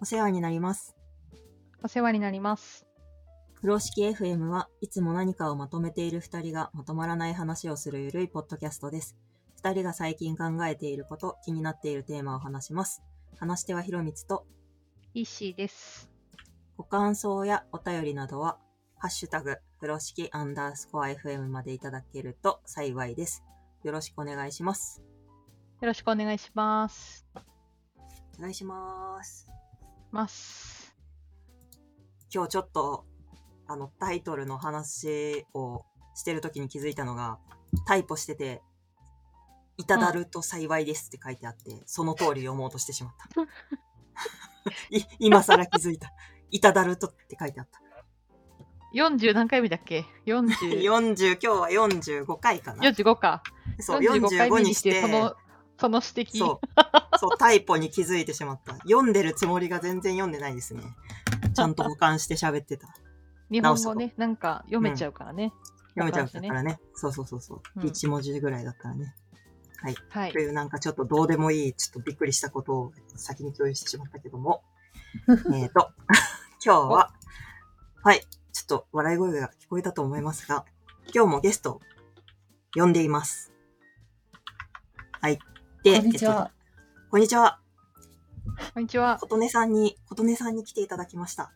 お世話になります。お世話になります。風呂敷 FM はいつも何かをまとめている二人がまとまらない話をするゆるいポッドキャストです。二人が最近考えていること、気になっているテーマを話します。話し手はひろみつと、イッシーです。ご感想やお便りなどは、ハッシュタグ、風呂敷アンダースコア FM までいただけると幸いです。よろしくお願いします。よろしくお願いします。お願いします。ます。今日ちょっと、あの、タイトルの話をしてる時に気づいたのが、タイプしてて、いただると幸いですって書いてあって、その通り読もうとしてしまった。い今更気づいた。いただるとって書いてあった。40何回目だっけ ?40 40、今日は45回かな。45か。そう、45回45目にし、て、その、その指摘。そう。そう、タイポに気づいてしまった。読んでるつもりが全然読んでないですね。ちゃんと保管して喋ってた。日本語ね、なんか読めちゃうからね。読めちゃうからね。そうそうそうそう。うん1文字ぐらいだったらね。はいと。いうなんかちょっとどうでもいい、ちょっとびっくりしたことを先に共有してしまったけども。えっと、今日は、はい、ちょっと笑い声が聞こえたと思いますが、今日もゲストを呼んでいます。はい。で、こんにちは。えっとこんにちは。こんにちは。琴音さんに、琴音さんに来ていただきました。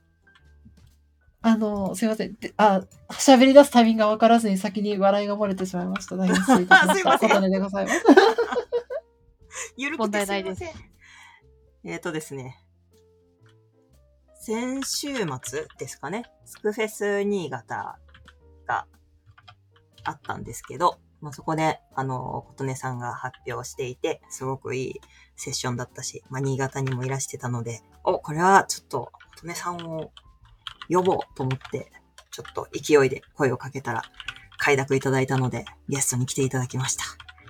あの、すいません。であ、喋り出すタイミングが分からずに先に笑いが漏れてしまいました。大変失礼いたしました。すいませんことねでございます。ゆるく問てすいません。えっ、とですね。先週末ですかね。スクフェス新潟があったんですけど、まあ、そこで、あの、琴音さんが発表していて、すごくいいセッションだったし、まあ、新潟にもいらしてたので、お、これはちょっと、琴音さんを呼ぼうと思って、ちょっと勢いで声をかけたら、快諾いただいたので、ゲストに来ていただきました。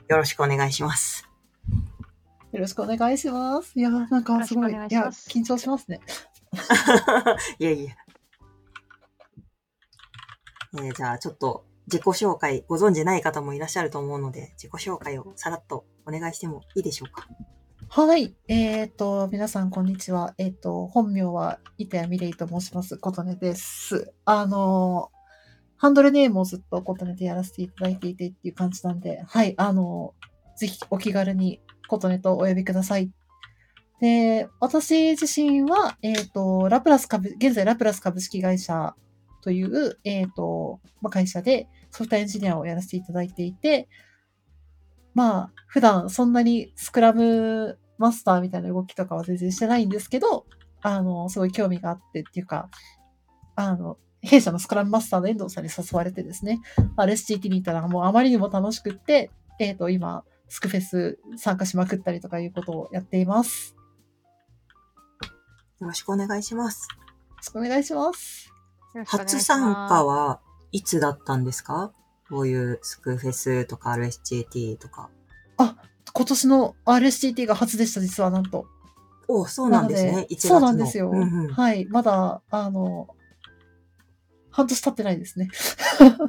よろしくお願いします。よろしくお願いします。いや、なんかすごい、いいや、緊張しますね。いやいや。えーじゃあちょっと自己紹介ご存知ない方もいらっしゃると思うので、自己紹介をさらっとお願いしてもいいでしょうか？はい。えっ、と、皆さん、こんにちは。えっ、と、本名は、板谷美玲と申します。琴音です。あの、ハンドルネームをずっと琴音でやらせていただいていてっていう感じなんで、はい。あの、ぜひお気軽に琴音とお呼びください。で、私自身は、えっ、と、ラプラス株、現在ラプラス株式会社という、えっ、と、まあ、会社でソフトエンジニアをやらせていただいていて、まあ、普段そんなにスクラムマスターみたいな動きとかは全然してないんですけど、あの、すごい興味があってっていうか、あの、弊社のスクラムマスターの遠藤さんに誘われてですね、RSGT に行ったらもうあまりにも楽しくって、えっ、と、今、スクフェス参加しまくったりとかいうことをやっています。よろしくお願いします。よろしくお願いします。よろしくお願いします初参加はいつだったんですか？こういうスクフェスとか RSJT とか。今年の RSGT が初でした、実はなんと。おそうなんですね。1月の？そうなんですよ。うんうんはい。まだ、あの、半年経ってないですね。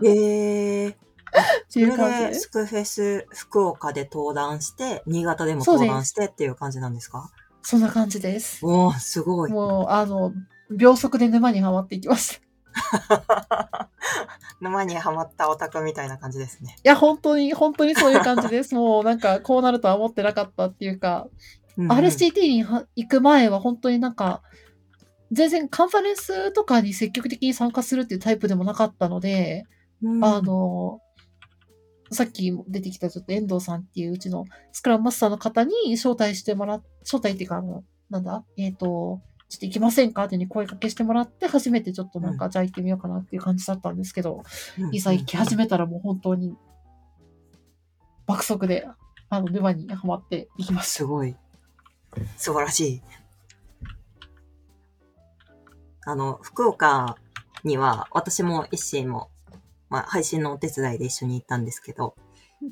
へー。っていうそ感じでれでスクフェス福岡で登壇して、新潟でも登壇してっていう感じなんですか？そんな感じです。おー、すごい。もう、あの、秒速で沼にはまっていきました。い 沼にはまったオタクみたいな感じですね。や、本当に、本当にそういう感じです。もう、なんか、こうなるとは思ってなかったっていうか、うんうん RSTT には行く前は本当になんか、全然カンファレンスとかに積極的に参加するっていうタイプでもなかったので、うんあの、さっきも出てきたちょっと遠藤さんっていううちのスクラムマスターの方に招待してもらっ、招待っていうか、あの、なんだ？えっ、と、ちょっと行きませんか？ってに声かけしてもらって、初めてちょっとなんか、じゃあ行ってみようかなっていう感じだったんですけど、いざ行き始めたらもう本当に、爆速で、あの、沼にはまっていきました。すごい。素晴らしい。あの、福岡には、私も一心も、まあ、配信のお手伝いで一緒に行ったんですけど、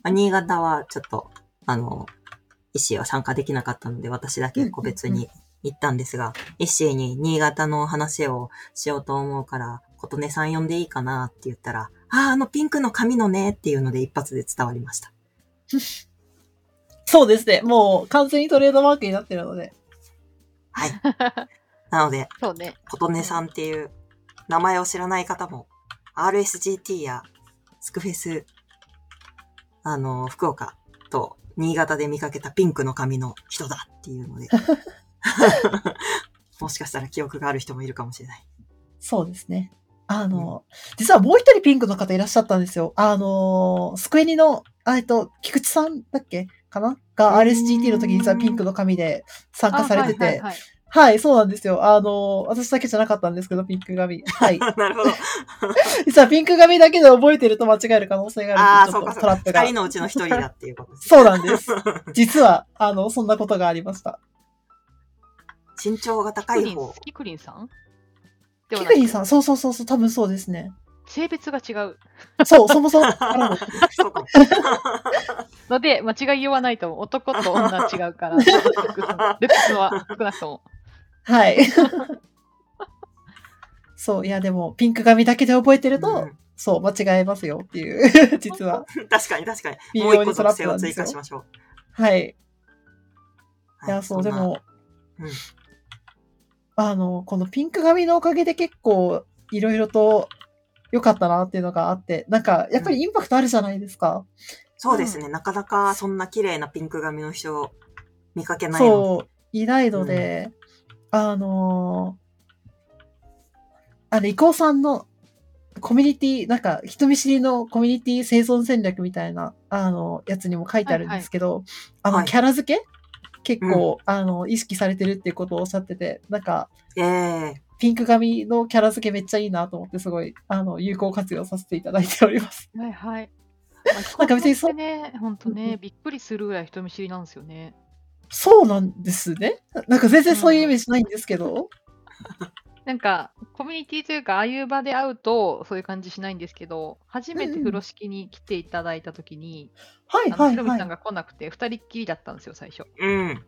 まあ、新潟はちょっと、あの、一心は参加できなかったので、私だけ個別に行ったんですが、一心に新潟の話をしようと思うから、琴音さん呼んでいいかなって言ったら、ああ、あのピンクの髪のねっていうので一発で伝わりました。そうですね。もう完全にトレードマークになってるので。はい。なので、そうね。琴音さんっていう名前を知らない方も、RSGT やスクフェス、あの、福岡と新潟で見かけたピンクの髪の人だっていうので、もしかしたら記憶がある人もいるかもしれない。そうですね。あの、実はもう一人ピンクの方いらっしゃったんですよ。あの、スクエニの、あえっと、菊池さんだっけ？かな？が RSGT の時に実はピンクの髪で参加されてて、あはいはいはいはい、そうなんですよ。あの、私だけじゃなかったんですけど、ピンク髪。はい。なるほど。実はピンク髪だけで覚えてると間違える可能性がああ、あるちょっと。トラップが二。人のうちの一人だっていうことです。そうなんです。実は、あの、そんなことがありました。身長が高い方。キクリンさん？キクリンさん、そうそうそうそう、多分そうですね。性別が違う。そう、そもそも の。で、間違い言わないと思う。男と女違うから。ルックスは少なくとも。はい。そう、いや、でも、ピンク髪だけで覚えてると、うんそう、間違えますよっていう、実は。確かに確かに。微もう一個妙にトラッ属性を追加しましょう。はい。はいや、そう、でも、うんあの、このピンク髪のおかげで結構、いろいろと良かったなっていうのがあって、なんか、やっぱりインパクトあるじゃないですか。そうですね。なかなかそんな綺麗なピンク髪の人見かけない。そう、いないので、あのーあの、伊藤さんのコミュニティ、なんか、人見知りのコミュニティ生存戦略みたいな、あの、やつにも書いてあるんですけど、あの、はいキャラ付け結構、あの、意識されてるっていうことをおっしゃってて、なんか、ええピンク髪のキャラ付けめっちゃいいなと思って、すごい、あの、有効活用させていただいております。はいはい。なんか別にそそうね、本当うんうね、んびっくりするぐらい人見知りなんですよね。そうなんですね。なんか全然そういうイメージないんですけど。なんか、コミュニティというか、ああいう場で会うと、そういう感じしないんですけど、初めて風呂敷に来ていただいたときに、はいあの、はいはいひろみさん。が来なくて、二人っきりだったんですよ、最初。うん。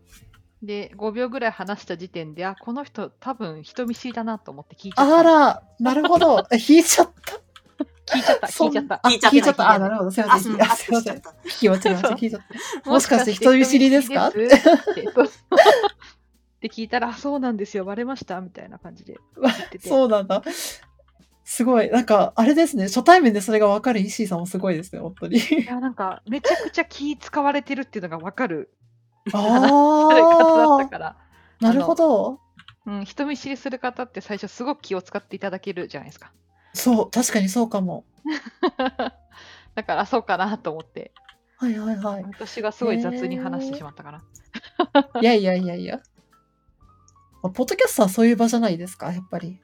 で、5秒ぐらい話した時点で、あ、この人、多分人見知りだなと思って聞いちゃった。あら、なるほど。え 引いちゃった。聞いちゃった、聞いちゃった。あ聞いちゃった聞いちゃった。あ、なるほど。すいまあ、せん。うん、あ、あすいません。しちゃった。聞き間違えました。聞いちゃった。もしかして人人見知りですか？ってそうって聞いたら、あそうなんですよ、バレましたみたいな感じで言ってて。そうなんだ。すごい。なんか、あれですね。初対面でそれが分かる石井さんもすごいですね、本当に。いや、なんか、めちゃくちゃ気使われてるっていうのがわかるあ 方だったあ、から、なるほど。うん、人見知りする方って最初すごく気を使っていただけるじゃないですか。そう、確かにそうかも。だから、そうかなと思って、はいはいはい。私がすごい雑に話してしまったかな。いやいやいやいや。まあポッドキャストはそういう場じゃないですか、やっぱり。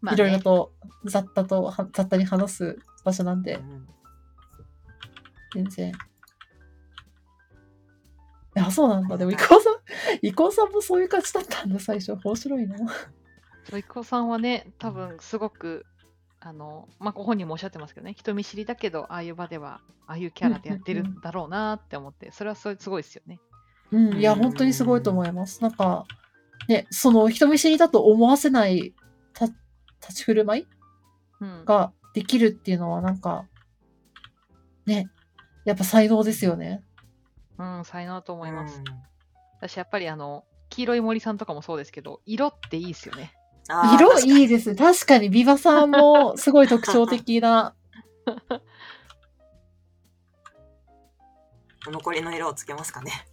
まあいろいろね、と雑多とは雑多に話す場所なんで、うん全然。いや、そうなんだ。でも、伊藤さん、伊藤さんもそういう感じだったんだ、最初。面白いな。そうさんはね、多分すごく、あの、まあ、ご本人もおっしゃってますけどね、人見知りだけど、ああいう場では、ああいうキャラでやってるんだろうなって思って、それはそれすごいですよね。うん、いや、本当にすごいと思います。なんか、ね、その人見知りだと思わせないた立ち振る舞いうん。ができるっていうのは、なんか、ね、やっぱ才能ですよね。うん、才能だと思います。うん私、やっぱりあの、黄色い森さんとかもそうですけど、色っていいですよね。色確かにいいですね。確かに、ビバさんもすごい特徴的な。残りの色をつけますかね。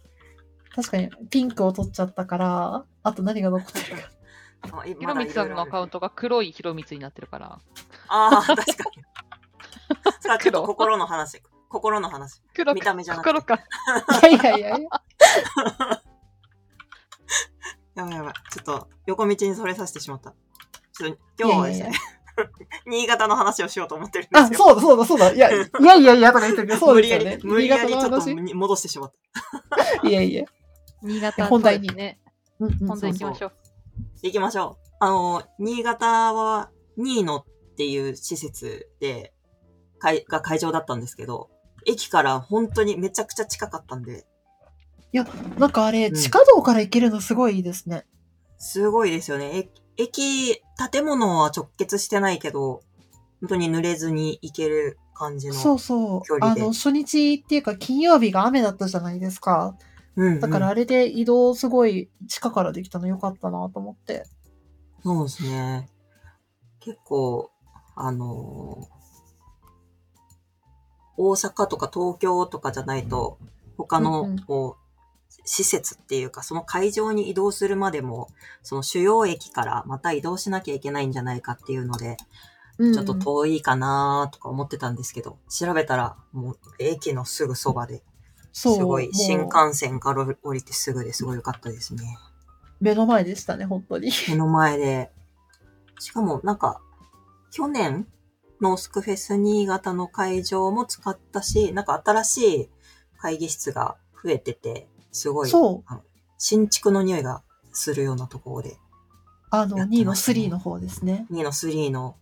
確かに、ピンクを取っちゃったから、あと何が残ってるか。ひろみつさんのアカウント。トが黒いひろみつになってるから、ああ、確かに。さあ、ちょっと黒心の話。心の話。黒見た目じゃなくて心か。いやいやいやいや。やばいやばい。ちょっと横道にそれさせてしまった。ちょっと今日はですね、いやいや 新潟の話をしようと思ってるんですよ。あ、そうだそうだそうだ。いや、いやいやいやとか言ってるけど、そう無理やり、ですよね。無理やりちょっと新潟の話？戻してしまった。いやいや。新潟本題にね。うんうん本題行きましょう。行きましょう。あの、新潟は、ニーノっていう施設で、会が会場だったんですけど、駅から本当にめちゃくちゃ近かったんで、なんかあれ、うん地下道から行けるのすごいいいですね。すごいですよね。え駅、建物は直結してないけど、本当に濡れずに行ける感じの。そうそうあの、初日っていうか金曜日が雨だったじゃないですか。うんうんだからあれで移動すごい地下からできたのよかったなと思って。そうですね。結構、あのー大阪とか東京とかじゃないと、他のん、こう、施設っていうか、その会場に移動するまでも、その主要駅からまた移動しなきゃいけないんじゃないかっていうので、うんちょっと遠いかなとか思ってたんですけど、調べたら、もう駅のすぐそばで、すごい、新幹線から降りてすぐですごい良かったですね。目の前でしたね、本当に。目の前で。しかも、なんか、去年のスクフェス新潟の会場も使ったし、なんか新しい会議室が増えてて、すごい、そう。新築の匂いがするようなところで、あの、やって2のましたね3の方ですね。2の3の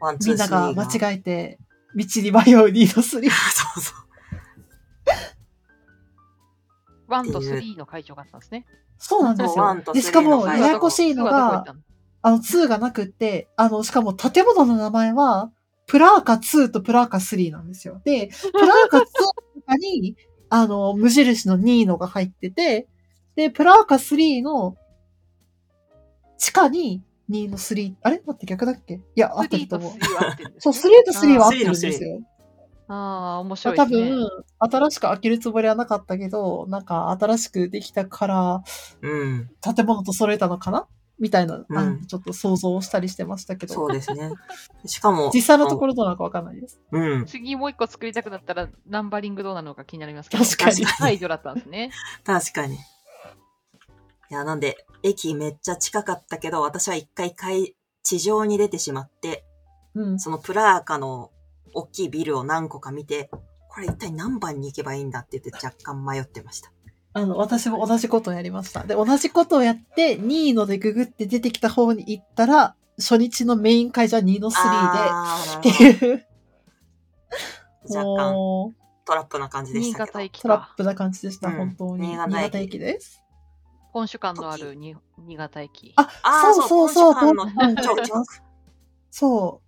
1、2、3みんながが。間違えて、道に迷う2の3。そうそう。1とっていう3の会場があったんですね。そうなんですよ。で、しかも、会ややこしいのがあの、2がなくって、あの、しかも建物の名前は、プラーカ2とプラーカ3なんですよ。で、プラーカ2の中に、あの、無印の2のが入ってて、で、プラーカ3の地下に2の3、あれ？待って逆だっけ？いや、合ってる3とと思う。3は合ってるんですそう、ね。3と3は合ってるんですあーよ。ああ、面白い多ですね。分、新しく開けるつもりはなかったけど、なんか新しくできたから、うん。建物と揃えたのかな？みたいな、あうんのちょっと想像したりしてましたけど、そうですね。しかも、実際のところどうなのかわかんないです。うん。次もう一個作りたくなったらナンバリングどうなのか気になりますけど。確かに排除だったんですね。確かに。いや、なんで、駅めっちゃ近かったけど、私は一回海地上に出てしまって、うん。そのプラーカの大きいビルを何個か見て、これ一体何番に行けばいいんだって言って 若干迷ってました。あの、私も同じことをやりました。で、同じことをやって、2位のでググって出てきた方に行ったら、初日のメイン会場は2の3あで、っーていう、若干トラップな感じで新したけど。潟駅か。トラップな感じでした、うん本当に。新新潟潟駅駅です。本主館のあるに新潟駅。あ、あーそうそうそう、そう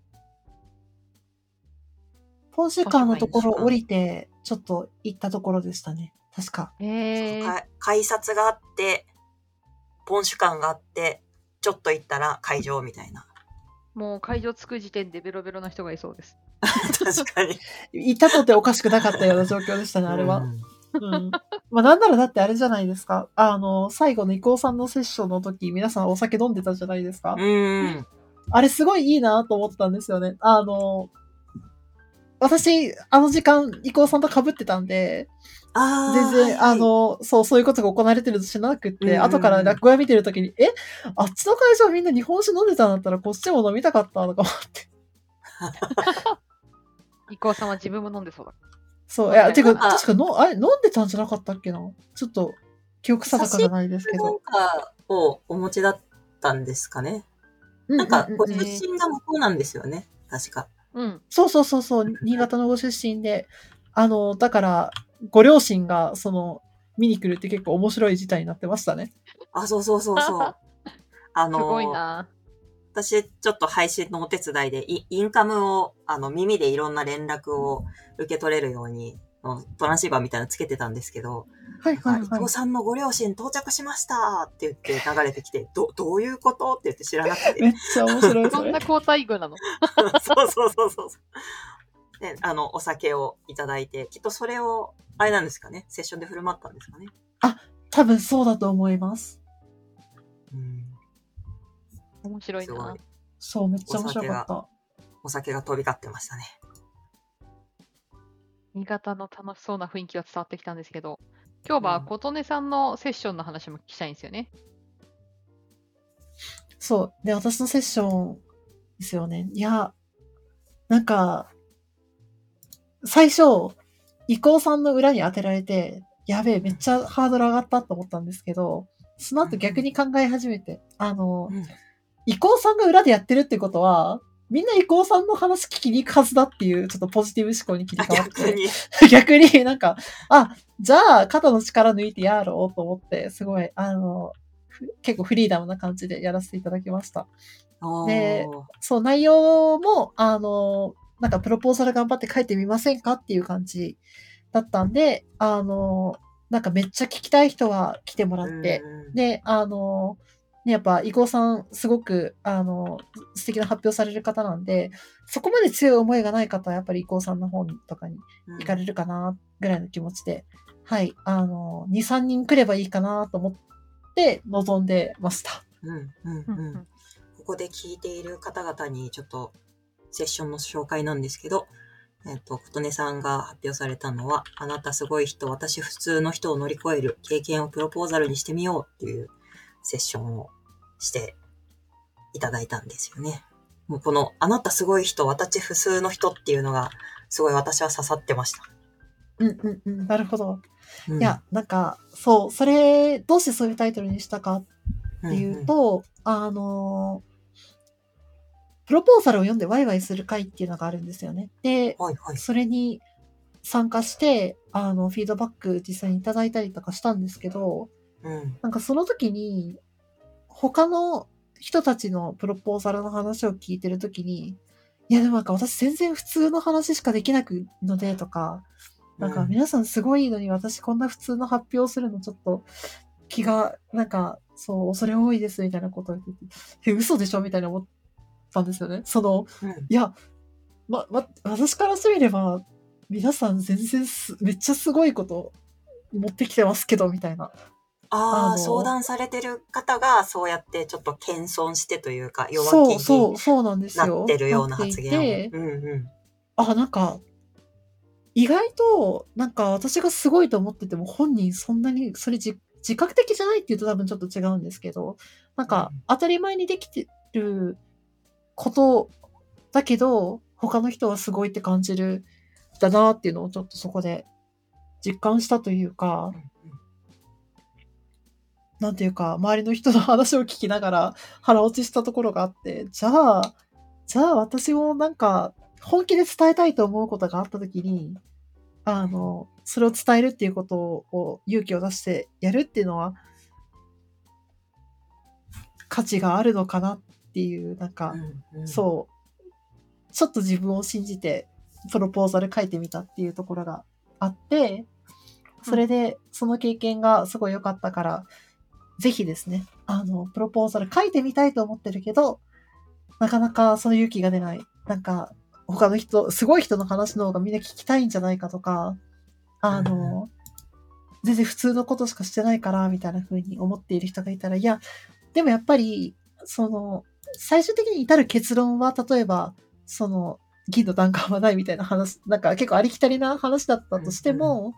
ポンシュカーのところ降りて、ちょっと行ったところでしたね。確か。へえ。か改札があって、ポンシュ館があって、ちょっと行ったら会場みたいな。もう会場着く時点でベロベロな人がいそうです。確かに。行ったとておかしくなかったような状況でしたね、あれは。うんうん。まあなんならだってあれじゃないですか。あの、最後の伊藤さんのセッションの時、皆さんお酒飲んでたじゃないですか。うん。あれすごいいいなと思ったんですよね。あの、私、あの時間、伊藤さんと被ってたんで、ああ。全然、はいあ、の、そう、そういうことが行われてると知らなくって、うん後から落語屋見てるときに、え、あっちの会場みんな日本酒飲んでたんだったら、こっちも飲みたかったとか思って。伊藤さんは自分も飲んでそうだ。そう、いや、てか、確かの、あれ、飲んでたんじゃなかったっけな？ちょっと、記憶定かじゃないですけなんど。かをお持ちだったんですかね。ななんか、ご出身が向こうなんですよね。確か。うん。そうそうそうそう、新潟のご出身で、あの、だから、ご両親が、その、見に来るって結構面白い事態になってましたね。あ、そうそうそうそう。あすの、ごいな。私、ちょっと配信のお手伝いで、イインカムを、あの、耳でいろんな連絡を受け取れるように、のトランシーバーみたいなのつけてたんですけど、はいはいはい伊藤。さんのご両親到着しましたって言って流れてきて、ど、どういうことって言って知らなくて。めっちゃ面白い、そ れそんな。交代具なの？そうそうそうそう。で、あの、お酒をいただいて、きっとそれを、あれなんですかね、セッションで振る舞ったんですかね？多分そうだと思います。うん。面白いなすごい。。そう、めっちゃ面白かった。お酒が飛び交ってましたね。新潟の楽しそうな雰囲気は伝わってきたんですけど、今日はうん琴音さんのセッションの話も聞きたいんですよね。そう。で、私のセッションですよね。いや、なんか、最初、伊藤さんの裏に当てられて、やべえ、めっちゃハードル上がったと思ったんですけど、その後逆に考え始めて、あの、うん伊藤さんが裏でやってるってことは、みんな伊藤さんの話聞きに行くはずだっていう、ちょっとポジティブ思考に切りあ替わって。逆に。逆になんか、あ、じゃあ肩の力抜いてやろうと思って、すごい、あの、ふ結構フリーダムな感じでやらせていただきました。でそう、内容も、あの、なんかプロポーザル頑張って書いてみませんかっていう感じだったんで、あの、なんかめっちゃ聞きたい人は来てもらって、うんで、あの、ね、やっぱ、伊藤さん、すごく、あの、素敵な発表される方なんで、そこまで強い思いがない方は、やっぱり伊藤さんの本とかにうん。行かれるかな、ぐらいの気持ちで、はい、あの、2、3人来ればいいかなと思って、臨んでました。うんうんうん。うんうん。ここで聞いている方々にちょっとセッションの紹介なんですけど、えっ、と、琴音さんが発表されたのは、あなたすごい人、私普通の人を乗り越える経験をプロポーザルにしてみようっていうセッションをしていただいたんですよね。もうこの、あなたすごい人、私普通の人っていうのが、すごい私は刺さってました。うんうんうん、なるほど。うんいや、なんか、そう、それ、どうしてそういうタイトルにしたかっていう、と、あの、プロポーザルを読んでワイワイする会っていうのがあるんですよね。で、はいはい。それに参加して、あの、フィードバック実際にいただいたりとかしたんですけど、うん。なんかその時に、他の人たちのプロポーザルの話を聞いてる時に、いやでもなんか私全然普通の話しかできなくのでとか、なんか皆さんすごいのに私こんな普通の発表するのちょっと気が、なんかそう、恐れ多いですみたいなことを言って嘘でしょみたいな思ったんですよね。その、うん。いや、ま、ま、私からしてみれば、皆さん全然す、めっちゃすごいこと持ってきてますけど、みたいな。ああ、相談されてる方が、そうやってちょっと謙遜してというか、弱そう、気にそう、そうなんですなよ。ってるような発なってい言を。てうんうん。あ、なんか、意外と、なんか私がすごいと思ってても本人そんなに、それ自自覚的じゃないって言うと多分ちょっと違うんですけど、なんかうん当たり前にできてることだけど、他の人はすごいって感じるんだなっていうのをちょっとそこで実感したというか、なんていうか、周りの人の話を聞きながら 腹落ちしたところがあって、じゃあ、じゃあ私もなんか本気で伝えたいと思うことがあったときに、あの、それを伝えるっていうことを勇気を出してやるっていうのは、価値があるのかなっていう、なんか、うんうん。そう、ちょっと自分を信じて、プロポーザル書いてみたっていうところがあって、それで、その経験がすごい良かったから、ぜひですね、あの、プロポーザル書いてみたいと思ってるけど、なかなかその勇気が出ない。なんか、他の人、すごい人の話の方がみんな聞きたいんじゃないかとか、あの、全然普通のことしかしてないから、みたいな風に思っている人がいたら、いや、でもやっぱり、その、最終的に至る結論は、例えば、その、銀の弾丸はないみたいな話、なんか結構ありきたりな話だったとしても、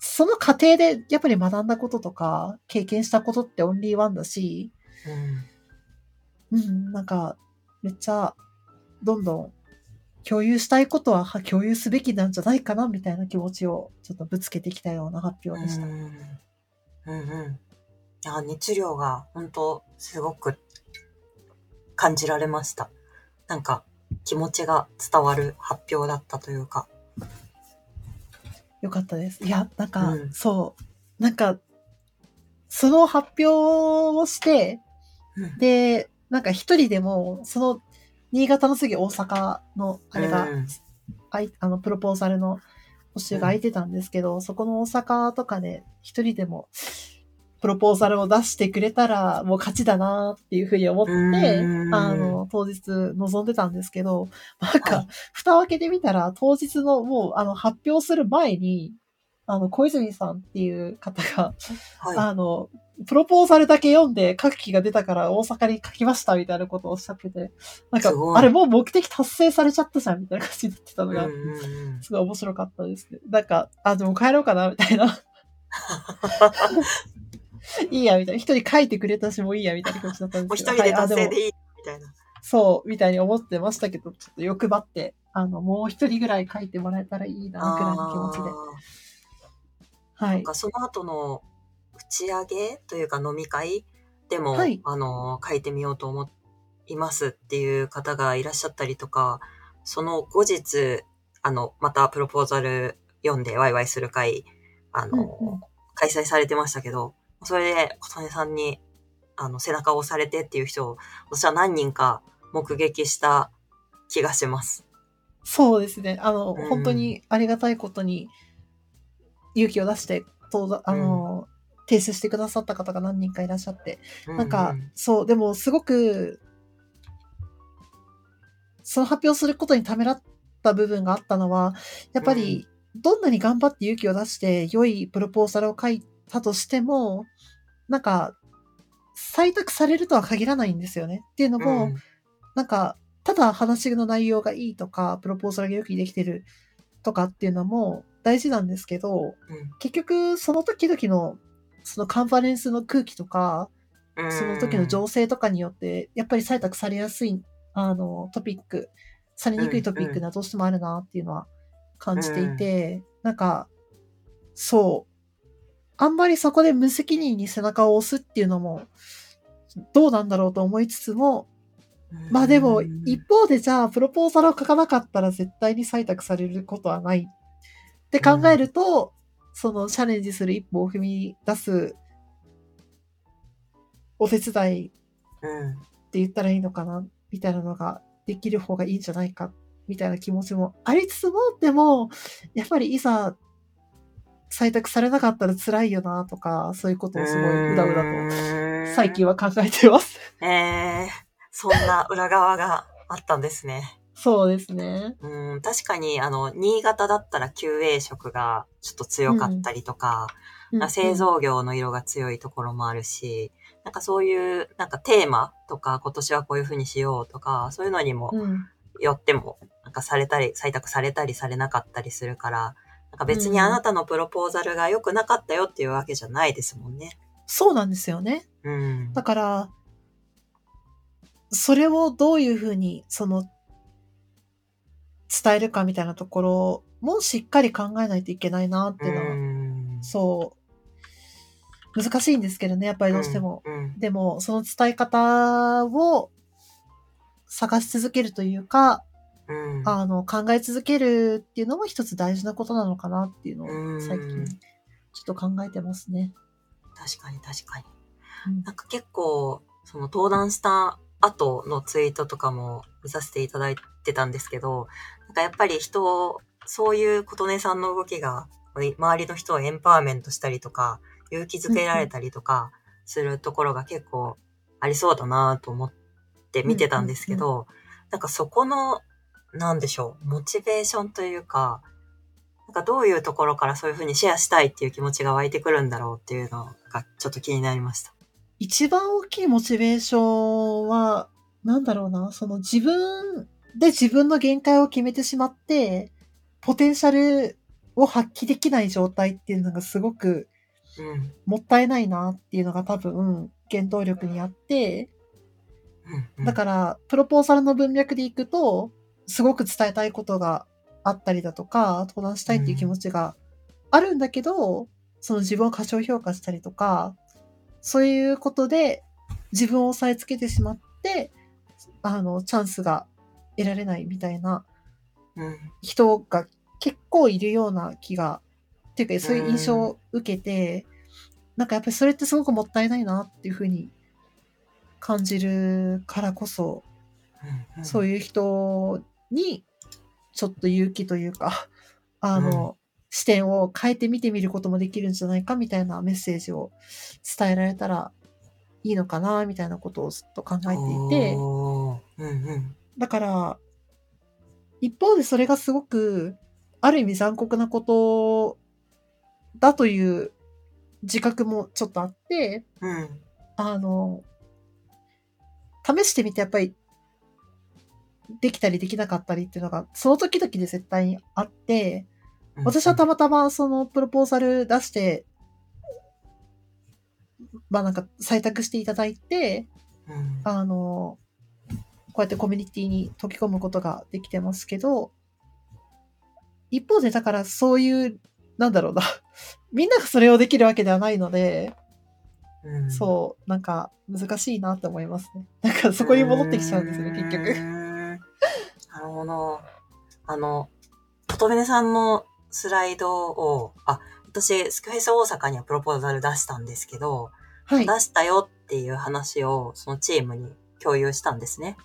その過程でやっぱり学んだこととか、経験したことってオンリーワンだし、うん、なんか、めっちゃ、どんどん共有したいことはは共有すべきなんじゃないかな、みたいな気持ちをちょっとぶつけてきたような発表でした。うんうんうん。いや、熱量が本当すごく感じられました。なんか気持ちが伝わる発表だったというか。よかったです。いや、なんか、うん。そう、なんか、その発表をして、うん。で、なんか一人でも、その、新潟の次大阪の、あれが、うん。あいあの、プロポーザルの募集が空いてたんですけど、そこの大阪とかで一人でも、プロポーザルを出してくれたら、もう勝ちだなっていうふうに思って、うんあの、当日臨んでたんですけど、なんはか、蓋を開けてみたら、当日のもう、あの、発表する前に、あの、小泉さんっていう方が、はあの、プロポーザルだけ読んで書く気が出たから大阪に書きましたみたいなことをおっしゃってて、なんかあれもう目的達成されちゃったじゃんみたいな感じになってたい。のが、すごい面白かったですね。なんか、あ、でも帰ろうかなみたいな。いいや、みたいな。一人書いてくれたし、もういいや、みたいな気持ちだったんもうですけど。一人で達成でいいみたいな。そう、みたいに思ってましたけど、ちょっと欲張って、あの、もう一人ぐらい書いてもらえたらいいな、ぐらいの気持ちで。はい。なんかその後の打ち上げというか飲み会でも、はいあの、書いてみようと思いますっていう方がいらっしゃったりとか、その後日、あの、またプロポーザル読んでワイワイする会、あの、うんうん開催されてましたけど、それで小谷さんに、あの、背中を押されてっていう人を、私は何人か目撃した気がします。そうですね。あの、うん本当にありがたいことに勇気を出して、とあの、提出してくださった方が何人かいらっしゃって。うなんか、うんそう、でもすごく、その発表することにためらった部分があったのは、やっぱり、どんなに頑張って勇気を出して良いプロポーザルを書いたとしても、なんか、採択されるとは限らないんですよね。っていうのも、うん。なんか、ただ話の内容がいいとか、プロポーザルがよくできてるとかっていうのも大事なんですけど、結局その時々のそのカンファレンスの空気とか、うん。その時の情勢とかによって、やっぱり採択されやすい、あの、トピック、されにくいトピックがどうしてもあるなっていうのは感じていて、なんか、そう。あんまりそこで無責任に背中を押すっていうのも、どうなんだろうと思いつつも、まあでも、一方でじゃあ、プロポーザルを書かなかったら絶対に採択されることはないって考えると、そのチャレンジする一歩を踏み出すお手伝いうんって言ったらいいのかなみたいなのができる方がいいんじゃないかみたいな気持ちもありつつも、でも、やっぱりいざ採択されなかったら辛いよなとか、そういうことをすごいうだうだと最近は考えてます。えー、そんな裏側があったんですね。そうですね。うん、確かに、あの、新潟だったら QA 色がちょっと強かったりとか、まあ製造業の色が強いところもあるし、なんかそういう、なんかテーマとか、今年はこういう風にしようとか、そういうのにもうん。よっても、なんかされたり、採択されたりされなかったりするから、別にあなたのプロポーザルが良くなかったよっていうわけじゃないですもんね。そうなんですよね。うん。だから、それをどういうふうに、その、伝えるかみたいなところもしっかり考えないといけないなっていうのは、んそう、難しいんですけどね、やっぱりどうしても。うん。でも、その伝え方を探し続けるというか、うん。あの、考え続けるっていうのも一つ大事なことなのかなっていうのうんを最近、ちょっと考えてますね。確かに確かに。うんなんか結構、その登壇した後のツイートとかも見させていただいてたんですけど、なんかやっぱり人を、そういう琴音さんの動きが、周りの人をエンパワーメントしたりとか、勇気づけられたりとかするところが結構ありそうだなと思って見てたんですけど、なんかそこの、なんでしょう、モチベーションというか、なんかどういうところからそういうふうにシェアしたいっていう気持ちが湧いてくるんだろうっていうのがちょっと気になりました。一番大きいモチベーションは、なんだろうな、その自分で自分の限界を決めてしまって、ポテンシャルを発揮できない状態っていうのがすごくうん。もったいないなっていうのが多分原動力にあって、うんだから、プロポーザルの文脈でいくと、すごく伝えたいことがあったりだとか、登壇したいっていう気持ちがあるんだけど、その自分を過小評価したりとか、そういうことで自分を押さえつけてしまって、あの、チャンスが得られないみたいなうん。人が結構いるような気が、っていうか、そういう印象を受けて、なんかやっぱりそれってすごくもったいないなっていうふうに感じるからこそ、うん。そういう人に、ちょっと勇気というか、あの、視点を変えて見てみることもできるんじゃないかみたいなメッセージを伝えられたらいいのかな、みたいなことをずっと考えていて、うんうん。だから、一方でそれがすごく、ある意味残酷なことだという自覚もちょっとあって、うん。あの、試してみてやっぱり、できたりできなかったりっていうのが、その時々で絶対にあって、私はたまたまそのプロポーザル出して、まあなんか採択していただいて、うん、あの、こうやってコミュニティに溶け込むことができてますけど、一方でだからそういう、なんだろうな、みんながそれをできるわけではないので、うんそう、なんか難しいなって思いますね。なんかそこに戻ってきちゃうんですよね、結局。んなるほど。あの、琴音さんのスライドを、あ、私、スクフェス大阪にはプロポーザル出したんですけど、はい。出したよっていう話をそのチームに共有したんですね。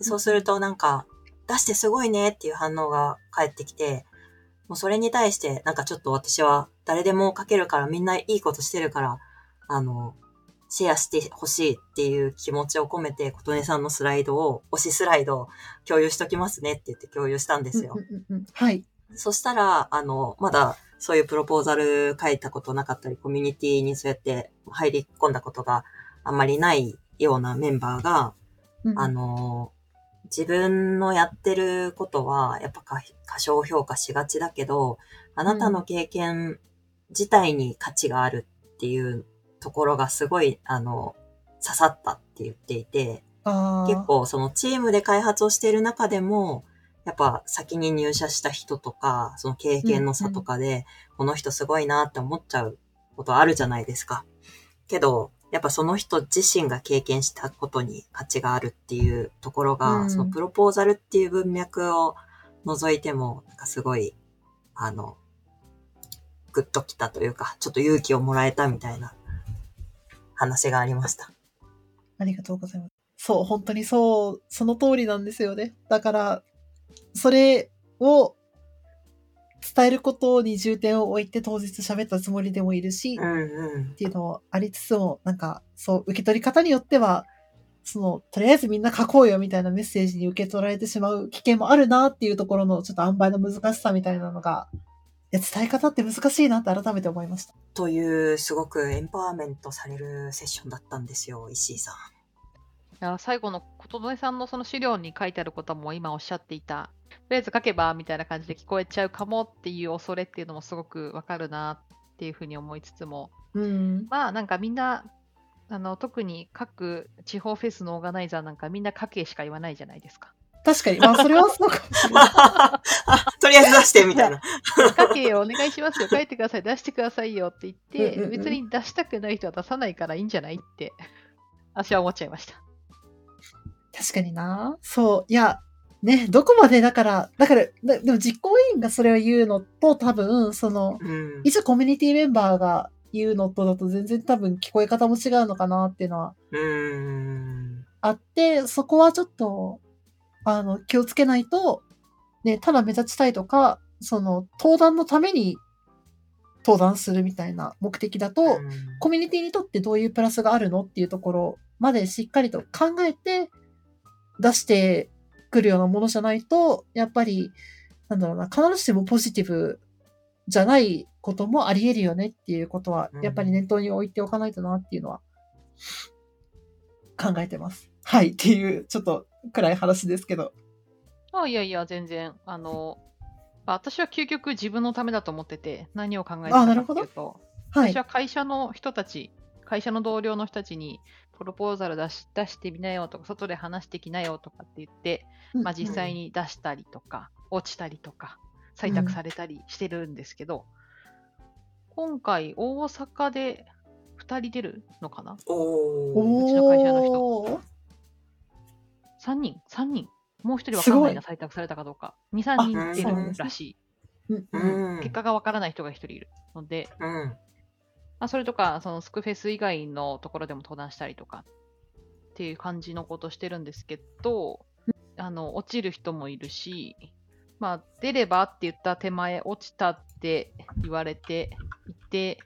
そうするとなんか、出してすごいねっていう反応が返ってきて、もうそれに対してなんかちょっと私は誰でも書けるからみんないいことしてるから、あの、シェアしてほしいっていう気持ちを込めて、琴音さんのスライドを、推しスライドを共有しときますねって言って共有したんですよ。うんうんうんうんはい。そしたら、あの、まだそういうプロポーザル書いたことなかったり、コミュニティにそうやって入り込んだことがあんまりないようなメンバーが、うんあの、自分のやってることは、やっぱ過過小評価しがちだけど、あなたの経験自体に価値があるっていうところがすごい、あの、刺さったって言っていて、結構そのチームで開発をしている中でも、やっぱ先に入社した人とか、その経験の差とかで、この人すごいなって思っちゃうことあるじゃないですか。けど、やっぱその人自身が経験したことに価値があるっていうところが、うんそのプロポーザルっていう文脈を除いても、なんかすごい、あの、グッときたというか、ちょっと勇気をもらえたみたいな話がありました。ありがとうございます。そう、本当にそう、その通りなんですよね。だから、それを伝えることに重点を置いて当日喋ったつもりでもいるし、っうんうん。ていうのもありつつも、なんか、そう、受け取り方によっては、その、とりあえずみんな書こうよみたいなメッセージに受け取られてしまう危険もあるなっていうところの、ちょっと塩梅の難しさみたいなのが、いや、伝え方って難しいなって改めて思いました。という、すごくエンパワーメントされるセッションだったんですよ、石井さん。いや最後の琴音さんのその資料に書いてあることも今おっしゃっていた、とりあえず書けばみたいな感じで聞こえちゃうかもっていう恐れっていうのもすごくわかるなっていうふうに思いつつも、うん。まあなんかみんな、あの特に各地方フェスのオーガナイザーなんかみんな書けしか言わないじゃないですか。確かに、まあ、それはそうかもしれない。とりあえず出してみたいな。書けよ、お願いしますよ、書いてください、出してくださいよって言って、うんうんうん別に出したくない人は出さないからいいんじゃないって、私は思っちゃいました。確かにな。そう。いや、ね、どこまでだから、だから、だでも実行委員がそれを言うのと多分、その、うん。一コミュニティメンバーが言うのとだと全然多分聞こえ方も違うのかなっていうのはうん。あって、そこはちょっと、あの、気をつけないと、ね、ただ目立ちたいとか、その、登壇のために登壇するみたいな目的だと、コミュニティにとってどういうプラスがあるのっていうところまでしっかりと考えて出してくるようなものじゃないと、やっぱり、なんだろうな、必ずしもポジティブじゃないこともあり得るよねっていうことはうん、やっぱり念頭に置いておかないとなっていうのは考えてます。はい、っていう、ちょっと暗い話ですけど。あいやいや、全然。あの、まあ私は究極自分のためだと思ってて、何を考えてたかってあなるほど。いうと、はい。私。は会社の人たち、会社の同僚の人たちに、プロポーザル出し出してみなよとか、外で話してきなよとかって言って、まあ、実際に出したりとか、落ちたりとか、採択されたりしてるんですけど、今回、大阪で2人出るのかな？うちの会社の人 ?3 人 ?3 人もう1人わかんないな、採択されたかどうか。2、3人出るらしい。うんうん。結果がわからない人が1人いるので、うん。まあ、それとか、そのスクフェス以外のところでも登壇したりとかっていう感じのことしてるんですけど、あの落ちる人もいるし、まあ、出ればって言った手前、落ちたって言われていて、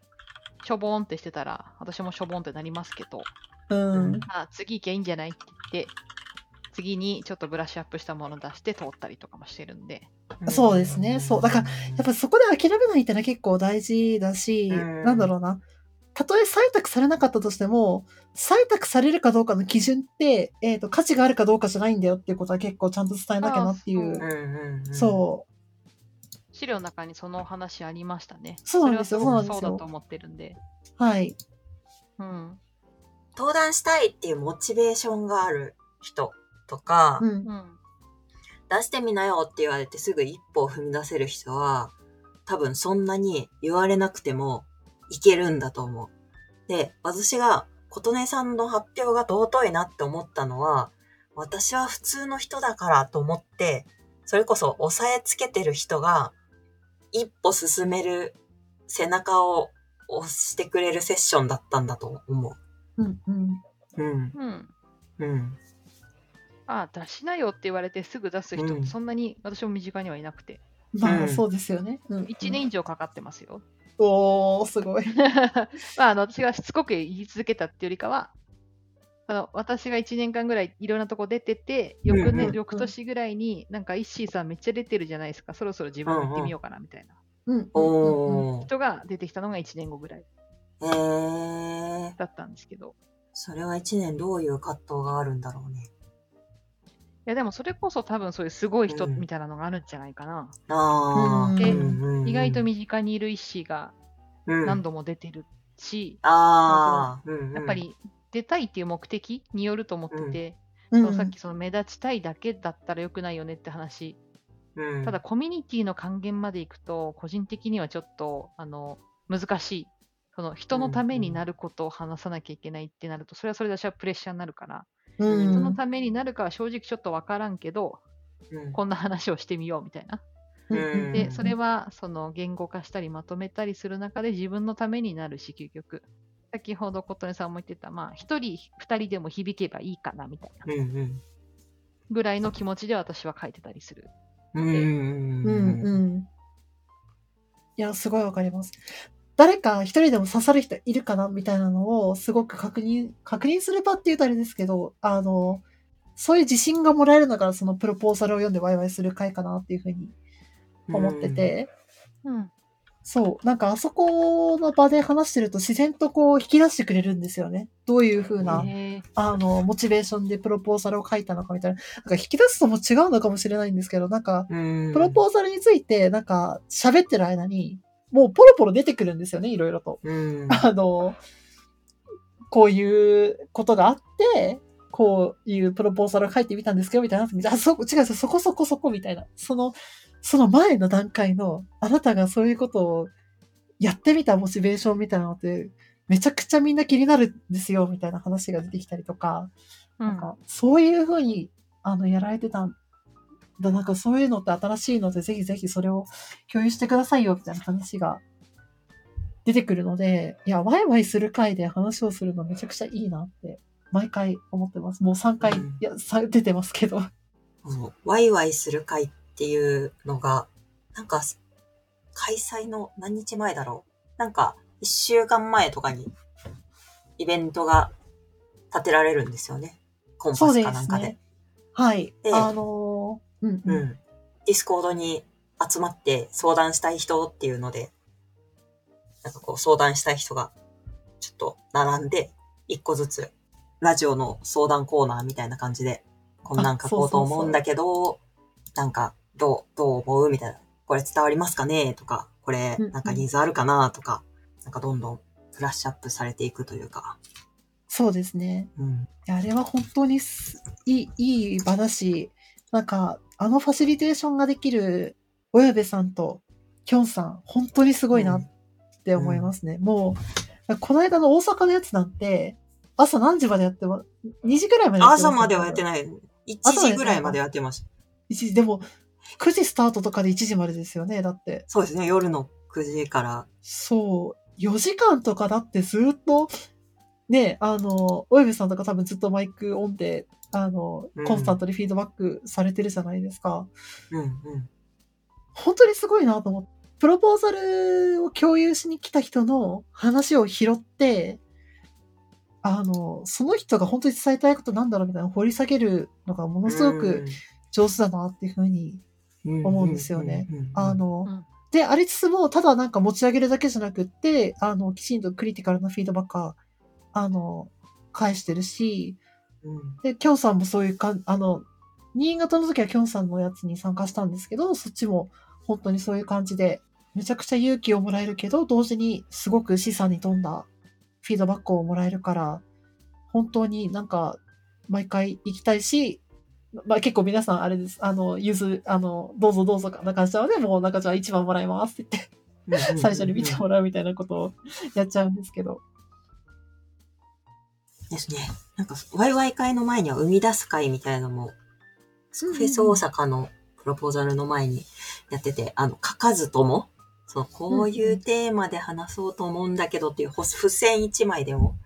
しょぼんってしてたら、私もしょぼんってなりますけど、うん。まあ、次行けばいいんじゃないって言って、次にちょっとブラッシュアップしたもの出して通ったりとかもしてるんで、そうですねそうだからやっぱそこで諦めないってのは結構大事だし、うんなんだろうな。たとえ採択されなかったとしても、採択されるかどうかの基準って、えっ、と、価値があるかどうかじゃないんだよっていうことは結構ちゃんと伝えなきゃなっていあう。うんう。そう。資料の中にそのお話ありましたね。そうなんですよそうなんですよそうだと思ってるんで。はい。うん。登壇したいっていうモチベーションがある人とか、うん。うん。出してみなよって言われてすぐ一歩を踏み出せる人は、多分そんなに言われなくてもいけるんだと思う。で、私が琴音さんの発表が尊いなって思ったのは、私は普通の人だからと思って、それこそ押さえつけてる人が一歩進める背中を押してくれるセッションだったんだと思うん。うん。う。うん。うん。うん。あ出しなよって言われてすぐ出す人そんなに私も身近にはいなくて、まあ、うんそうですよね。うん。1年以上かかってますよ。おー、すごい。まあ、あの私がしつこく言い続けたっていうよりかは、あの私が1年間ぐらいいろんなとこ出てて、翌年、うんうん翌年ぐらいに、なんか、イッシーさんめっちゃ出てるじゃないですか、そろそろ自分も行ってみようかなみたいなうん。人が出てきたのが1年後ぐらいえー、だったんですけど、それは一年どういう葛藤があるんだろうね。いや、でもそれこそ多分そういうすごい人うん。みたいなのがあるんじゃないかな。ああ。で意外と身近にいるイッシーがうん。何度も出てるし、ああ、うんうん。やっぱ、り出たいっていう目的によると思ってて、うん。そうさっきその目立ちたいだけだったらよくないよねって話、うん。ただ、コミュニティの還元までいくと個人的にはちょっとあの難しい。その人のためになることを話さなきゃいけないってなると、それはそれで私はプレッシャーになるから、うん。人のためになるかは正直ちょっと分からんけどうん。こんな話をしてみようみたいな。うん。でそれはその言語化したりまとめたりする中で自分のためになるし究極。先ほど琴音さんも言ってたまあ一人二人でも響けばいいかなみたいな。ぐらいの気持ちで私は書いてたりする。うんうん。うんうん。いや、すごいわかります。誰か一人でも刺さる人いるかなみたいなのをすごく確認、確認する場って言うとあれですけど、あの、そういう自信がもらえるのがそのプロポーザルを読んでワイワイする回かなっていうふうに思ってて、うん。そう、なんかあそこの場で話してると自然とこう引き出してくれるんですよね。どういうふうな、あの、モチベーションでプロポーザルを書いたのかみたいな。なんか引き出すとも違うのかもしれないんですけど、なんか、うん。プロポーザルについて、なんか、喋ってる間に、もうポロポロ出てくるんですよね、いろいろと。うんあの、こういうことがあって、こういうプロポーザルを書いてみたんですけど、みたいな。あ、そ、違う違う、そこそこそこ、みたいな。その、その前の段階の、あなたがそういうことをやってみたモチベーションみたいなのって、めちゃくちゃみんな気になるんですよ、みたいな話が出てきたりとか、うんなんか、そういうふうに、あの、やられてたんだ。なんか、そういうのって新しいので、ぜひぜひそれを共有してくださいよ、みたいな話が出てくるので、いや、ワイワイする回で話をするのめちゃくちゃいいなって、毎回思ってます。もう3回、うんいや、さ出てますけど。ワイワイする会っていうのが、なんか、開催の何日前だろう。なんか、一週間前とかに、イベントが立てられるんですよね。コンパスかなんかで。ね。はい。であのーうん、ううん。ん。Discord に集まって相談したい人っていうので、なんかこう相談したい人がちょっと並んで、一個ずつラジオの相談コーナーみたいな感じで、こんなん書こうと思うんだけど、なんかどう、どう思うみたいな。これ伝わりますかねとか、これなんかニーズあるかなとか、なんかどんどんブラッシュアップされていくというか。そうですね。うん。あれは本当にすいい、いい場だし、なんか、あのファシリテーションができる親部さんときょんさん、本当にすごいなって思いますね。もう、この間の大阪のやつなんて、朝何時までやっても、2時ぐらいまでやって朝まではやってい。ない。1朝までやってない時ぐらいまでやってました。1時、でも、9時スタートとかで1時までですよね、だって。そうですね。夜の9時から。そう、4時間とかだってずっと、ね、あの、親部さんとか多分ずっとマイクオンで、あのうん、コンスタントにフィードバックされてるじゃないですか。うんうん。本当にすごいなと思って。プロポーザルを共有しに来た人の話を拾って、あの、その人が本当に伝えたいことなんだろうみたいな掘り下げるのがものすごく上手だなっていうふうに思うんですよね。あ、の、うんで、ありつつも、ただなんか持ち上げるだけじゃなくって、あの、きちんとクリティカルなフィードバックは、あの、返してるし、うんで、きょんさんもそういうかん、あの、新潟の時はきょんさんのやつに参加したんですけど、そっちも本当にそういう感じで、めちゃくちゃ勇気をもらえるけど、同時にすごく資産に富んだフィードバックをもらえるから、本当になんか、毎回行きたいし、まあ結構皆さんあれです。あの、ゆず、あの、どうぞどうぞかな感じなので、もうなんかじゃあ1番もらいますって言って、最初に見てもらうみたいなことをやっちゃうんですけど。ですね。なんか、ワイワイ会の前には生み出す会みたいなのも、フェス大阪のプロポーザルの前にやってて、あの、書かずとも、その、こういうテーマで話そうと思うんだけどっていうほ付箋一枚でも、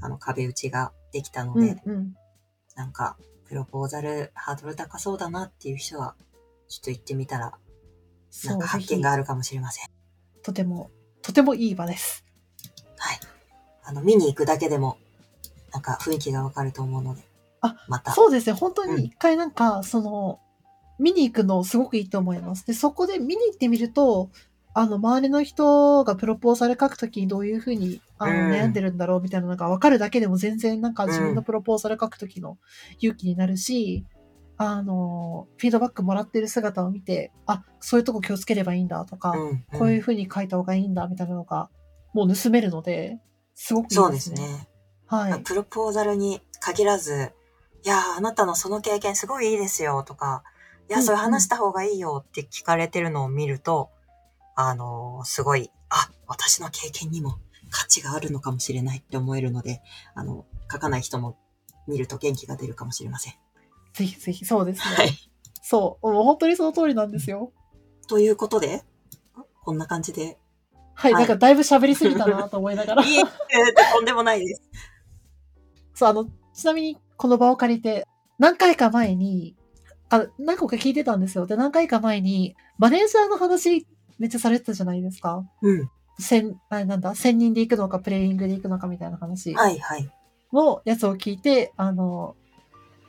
あの、壁打ちができたのうんで、うん。なんか、プロポーザルハードル高そうだなっていう人は、ちょっと行ってみたら、なんか発見があるかもしれません。とてもとてもいい場です。はい。あの、見に行くだけでも、なんか雰囲気がわかると思うので。あ、また。そうですね。本当うんに一回なんか、その、見に行くのすごくいいと思います。で、そこで見に行ってみると、あの、周りの人がプロポーザル書くときにどういうふうにあの、うん悩んでるんだろうみたいなのが分かるだけでも全然なんか自分のプロポーザル書くときの勇気になるし、あの、フィードバックもらってる姿を見て、あ、そういうとこ気をつければいいんだとか、うんこういうふうに書いた方がいいんだみたいなのが、もう盗めるので、すごくいいそうでですすね。ね。はい。プロポーザルに限らず、いやー、あなたのその経験すごいいいですよとか、いや、うんそれ話した方がいいよって聞かれてるのを見ると、あのーすごい、あ、私の経験にも価値があるのかもしれないって思えるので、あの、書かない人も見ると元気が出るかもしれません。ぜひぜひ、そうですね。はい。そう。もう本当にその通りなんですよ。ということで、こんな感じで。はい。はいなんかだいぶ喋りすぎたなと思いながら。いいえ、とんでもないです。そう、あの、ちなみにこの場を借りて、何回か前に、あ、何個か聞いてたんですよ。で、何回か前に、マネージャーの話めっちゃされてたじゃないですか。うん。千、あなんだ、千人で行くのか、プレイングで行くのかみたいな話はいはい。のやつを聞いて、あの、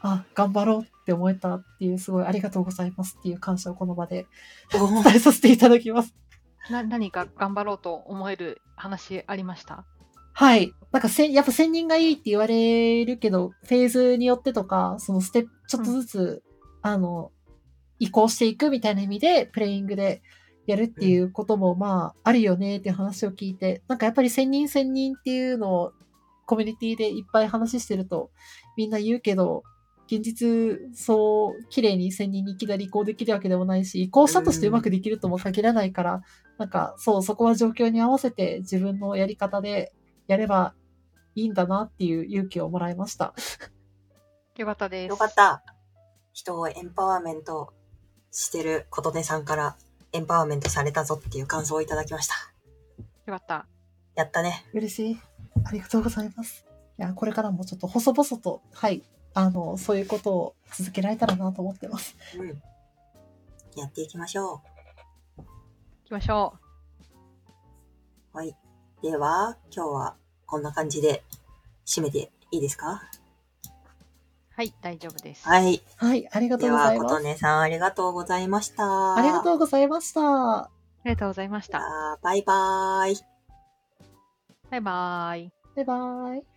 あ、頑張ろうって思えたっていう、すごいありがとうございますっていう感謝をこの場で伝えさせていただきます。な何か頑張ろうと思える話ありました？はい。なんかせん、やっぱ1000人がいいって言われるけど、フェーズによってとか、そのステップ、ちょっとずつ、あの、移行していくみたいな意味で、プレイングでやるっていうことも、まあ、あるよねっていう話を聞いて、なんかやっぱり1000人1000人っていうのを、コミュニティでいっぱい話してると、みんな言うけど、現実、そう、綺麗に1000人にいきなり移行できるわけでもないし、移行したとしてうまくできるとも限らないから、なんか、そう、そこは状況に合わせて自分のやり方でやればいいんだなっていう勇気をもらいました。よかったです。よかった。人をエンパワーメントしてる琴音さんからエンパワーメントされたぞっていう感想をいただきました。よかった。やったね。嬉しい。ありがとうございます。いや、これからもちょっと細々と、はい、あの、そういうことを続けられたらなと思ってます。うん。やっていきましょ行きましょう。はい。では、今日はこんな感じで締めていいですか？う。はい、大丈夫です。はい。はい、ありがとでは、うございます。琴音さんありがとうございました。ありがとうございました。ありがとうございました。あバイバーイ。バイバーイ。バイバイ。